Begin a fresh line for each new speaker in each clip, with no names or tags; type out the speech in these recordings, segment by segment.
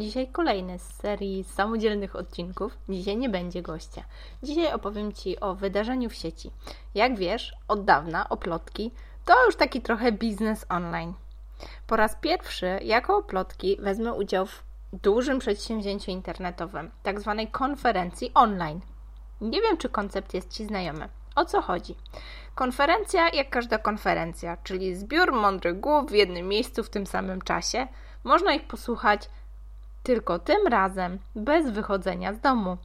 Dzisiaj kolejny z serii samodzielnych odcinków. Dzisiaj nie będzie gościa. Dzisiaj opowiem Ci o wydarzeniu w sieci. Jak wiesz, od dawna oplotki to już taki trochę biznes online. Po raz pierwszy jako oplotki wezmę udział w dużym przedsięwzięciu internetowym, tak zwanej konferencji online. Nie wiem, czy koncept jest Ci znajomy. O co chodzi? Konferencja jak każda konferencja, czyli zbiór mądrych głów w jednym miejscu w tym samym czasie. Można ich posłuchać tylko tym razem bez wychodzenia z domu.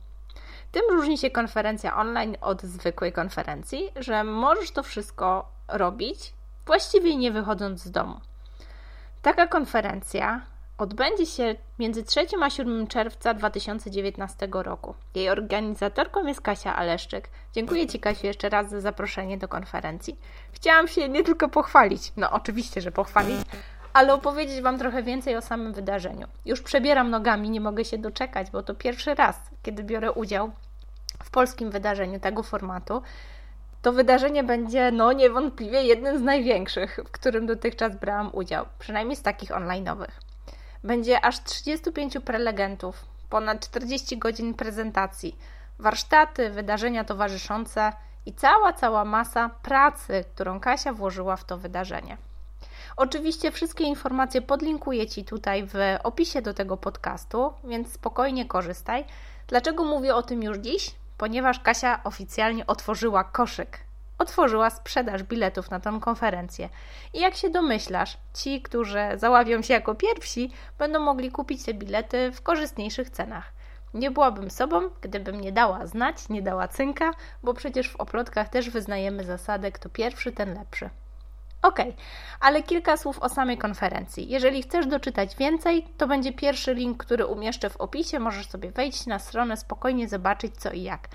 Tym różni się konferencja online od zwykłej konferencji, że możesz to wszystko robić właściwie nie wychodząc z domu. Taka konferencja odbędzie się między 3 a 7 czerwca 2019 roku. Jej organizatorką jest Kasia Aleszczyk. Dziękuję Ci, Kasiu, jeszcze raz za zaproszenie do konferencji. Chciałam się nie tylko pochwalić, no oczywiście, że pochwalić, ale opowiedzieć Wam trochę więcej o samym wydarzeniu. Już przebieram nogami, nie mogę się doczekać, bo to pierwszy raz, kiedy biorę udział w polskim wydarzeniu tego formatu. To wydarzenie będzie, no niewątpliwie, jednym z największych, w którym dotychczas brałam udział, przynajmniej z takich online'owych. Będzie aż 35 prelegentów, ponad 40 godzin prezentacji, warsztaty, wydarzenia towarzyszące i cała, cała masa pracy, którą Kasia włożyła w to wydarzenie. Oczywiście wszystkie informacje podlinkuję Ci tutaj w opisie do tego podcastu, więc spokojnie korzystaj. Dlaczego mówię o tym już dziś? Ponieważ Kasia oficjalnie otworzyła koszyk. Otworzyła sprzedaż biletów na tę konferencję. I jak się domyślasz, ci, którzy załawią się jako pierwsi, będą mogli kupić te bilety w korzystniejszych cenach. Nie byłabym sobą, gdybym nie dała znać, nie dała cynka, bo przecież w oplotkach też wyznajemy zasadę, kto pierwszy, ten lepszy. Ok, ale kilka słów o samej konferencji. Jeżeli chcesz doczytać więcej, to będzie pierwszy link, który umieszczę w opisie. Możesz sobie wejść na stronę, spokojnie zobaczyć co i jak.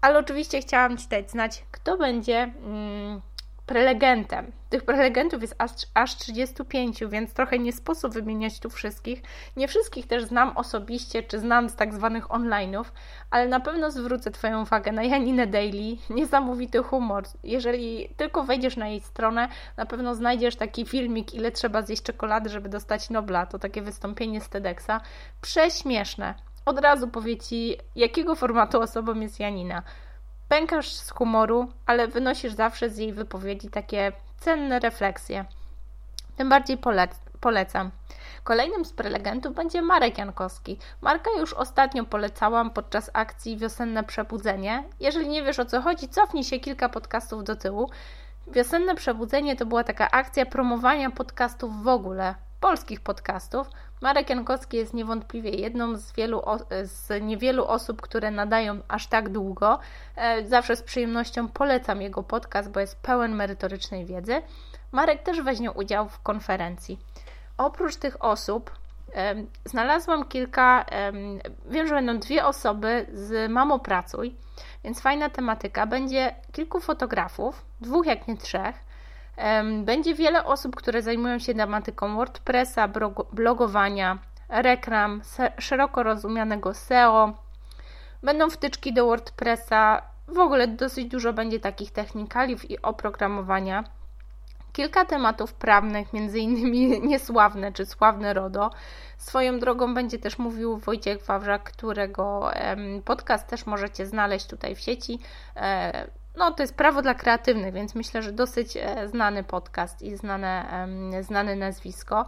Ale oczywiście chciałam Ci dać znać, kto będzie. Mm, prelegentem. Tych prelegentów jest aż, aż 35, więc trochę nie sposób wymieniać tu wszystkich. Nie wszystkich też znam osobiście, czy znam z tak zwanych online'ów, ale na pewno zwrócę Twoją uwagę na Janinę Daily. Niesamowity humor. Jeżeli tylko wejdziesz na jej stronę, na pewno znajdziesz taki filmik, ile trzeba zjeść czekolady, żeby dostać Nobla. To takie wystąpienie z TEDxa. Prześmieszne. Od razu powie Ci, jakiego formatu osobą jest Janina. Pękasz z humoru, ale wynosisz zawsze z jej wypowiedzi takie cenne refleksje. Tym bardziej polec polecam. Kolejnym z prelegentów będzie Marek Jankowski. Marka już ostatnio polecałam podczas akcji Wiosenne Przebudzenie. Jeżeli nie wiesz o co chodzi, cofnij się kilka podcastów do tyłu. Wiosenne Przebudzenie to była taka akcja promowania podcastów w ogóle, polskich podcastów. Marek Jankowski jest niewątpliwie jedną z, wielu, z niewielu osób, które nadają aż tak długo. E, zawsze z przyjemnością polecam jego podcast, bo jest pełen merytorycznej wiedzy. Marek też weźmie udział w konferencji. Oprócz tych osób znalazłam kilka, wiem, że będą dwie osoby z Mamo Pracuj, więc fajna tematyka. Będzie kilku fotografów, dwóch jak nie trzech, będzie wiele osób, które zajmują się tematyką WordPressa, blogowania, reklam, szeroko rozumianego SEO. Będą wtyczki do WordPressa. W ogóle dosyć dużo będzie takich technikaliów i oprogramowania. Kilka tematów prawnych, między innymi niesławne czy sławne RODO. Swoją drogą będzie też mówił Wojciech Wawrzak, którego podcast też możecie znaleźć tutaj w sieci. No, to jest prawo dla kreatywnych, więc myślę, że dosyć e, znany podcast i znane, znane nazwisko.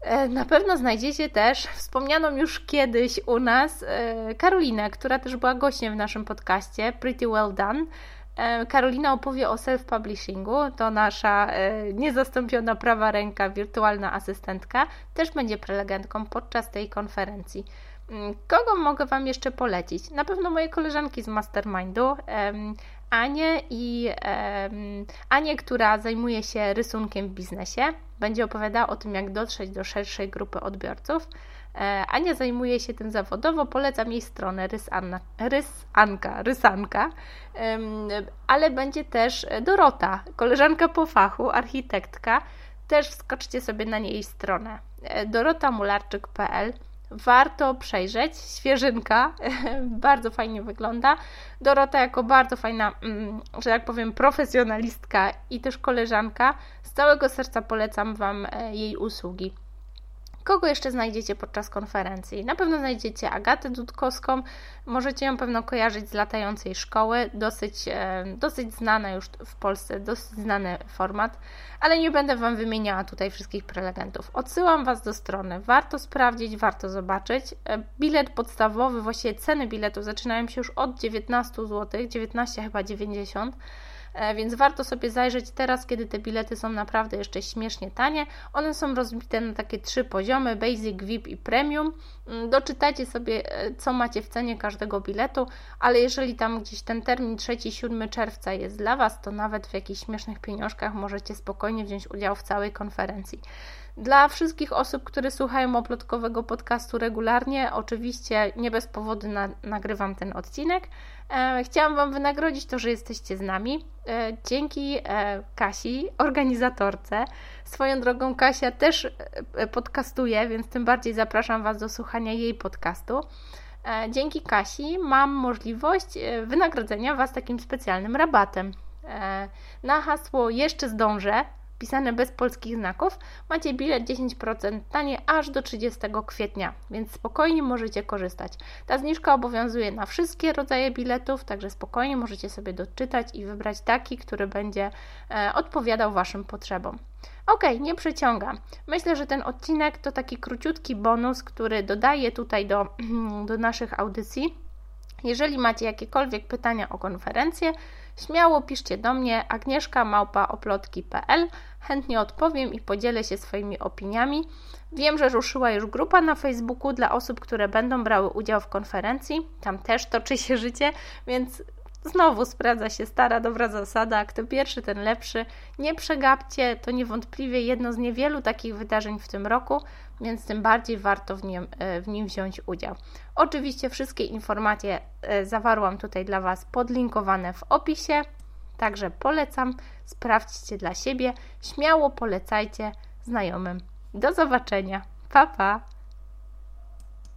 E, na pewno znajdziecie też wspomnianą już kiedyś u nas e, Karolinę, która też była gościem w naszym podcaście Pretty Well Done. Karolina opowie o self-publishingu, to nasza niezastąpiona prawa ręka, wirtualna asystentka, też będzie prelegentką podczas tej konferencji. Mm, kogo mogę Wam jeszcze polecić? Na pewno moje koleżanki z Mastermindu, Anię i Anię, która zajmuje się rysunkiem w biznesie. Będzie opowiadała o tym, jak dotrzeć do szerszej grupy odbiorców. E, Ania zajmuje się tym zawodowo, polecam jej stronę rysanna, rysanka, rysanka, ale będzie też Dorota, koleżanka po fachu, architektka. Też wskoczcie sobie na jej stronę e, dorotamularczyk.pl warto przejrzeć. Świeżynka, bardzo fajnie wygląda. Dorota jako bardzo fajna, mm, że tak powiem, profesjonalistka i też koleżanka. Z całego serca polecam Wam e, jej usługi. Kogo jeszcze znajdziecie podczas konferencji? Na pewno znajdziecie Agatę Dudkowską, możecie ją pewno kojarzyć z latającej szkoły, dosyć, e, dosyć znana już w Polsce, dosyć znany format, ale nie będę Wam wymieniała tutaj wszystkich prelegentów. Odsyłam Was do strony, warto sprawdzić, warto zobaczyć. E, bilet podstawowy, właściwie ceny biletu zaczynają się już od 19 zł, 19 chyba 90 E, więc warto sobie zajrzeć teraz, kiedy te bilety są naprawdę jeszcze śmiesznie tanie. One są rozbite na takie trzy poziomy: Basic, VIP i Premium. Mm, doczytajcie sobie, e, co macie w cenie każdego biletu, ale jeżeli tam gdzieś ten termin 3-7 czerwca jest dla Was, to nawet w jakichś śmiesznych pieniążkach możecie spokojnie wziąć udział w całej konferencji. Dla wszystkich osób, które słuchają oplotkowego podcastu regularnie, oczywiście nie bez powodu na, nagrywam ten odcinek. E, chciałam Wam wynagrodzić to, że jesteście z nami. E, dzięki e, Kasi, organizatorce. Swoją drogą Kasia też e, podcastuje, więc tym bardziej zapraszam Was do słuchania jej podcastu. E, dzięki Kasi mam możliwość e, wynagrodzenia Was takim specjalnym rabatem. Na hasło jeszcze zdążę pisane bez polskich znaków, macie bilet 10% taniej aż do 30 kwietnia, więc spokojnie możecie korzystać. Ta zniżka obowiązuje na wszystkie rodzaje biletów, także spokojnie możecie sobie doczytać i wybrać taki, który będzie e, odpowiadał Waszym potrzebom. Ok, nie przeciągam. Myślę, że ten odcinek to taki króciutki bonus, który dodaję tutaj do, do naszych audycji. Jeżeli macie jakiekolwiek pytania o konferencję, śmiało piszcie do mnie agnieszka.oplotki.pl Chętnie odpowiem i podzielę się swoimi opiniami. Wiem, że ruszyła już grupa na Facebooku dla osób, które będą brały udział w konferencji. Tam też toczy się życie, więc Znowu sprawdza się stara, dobra zasada, kto pierwszy, ten lepszy. Nie przegapcie, to niewątpliwie jedno z niewielu takich wydarzeń w tym roku, więc tym bardziej warto w nim, e, w nim wziąć udział. Oczywiście wszystkie informacje e, zawarłam tutaj dla Was podlinkowane w opisie, także polecam, sprawdźcie dla siebie, śmiało polecajcie znajomym. Do zobaczenia, pa pa!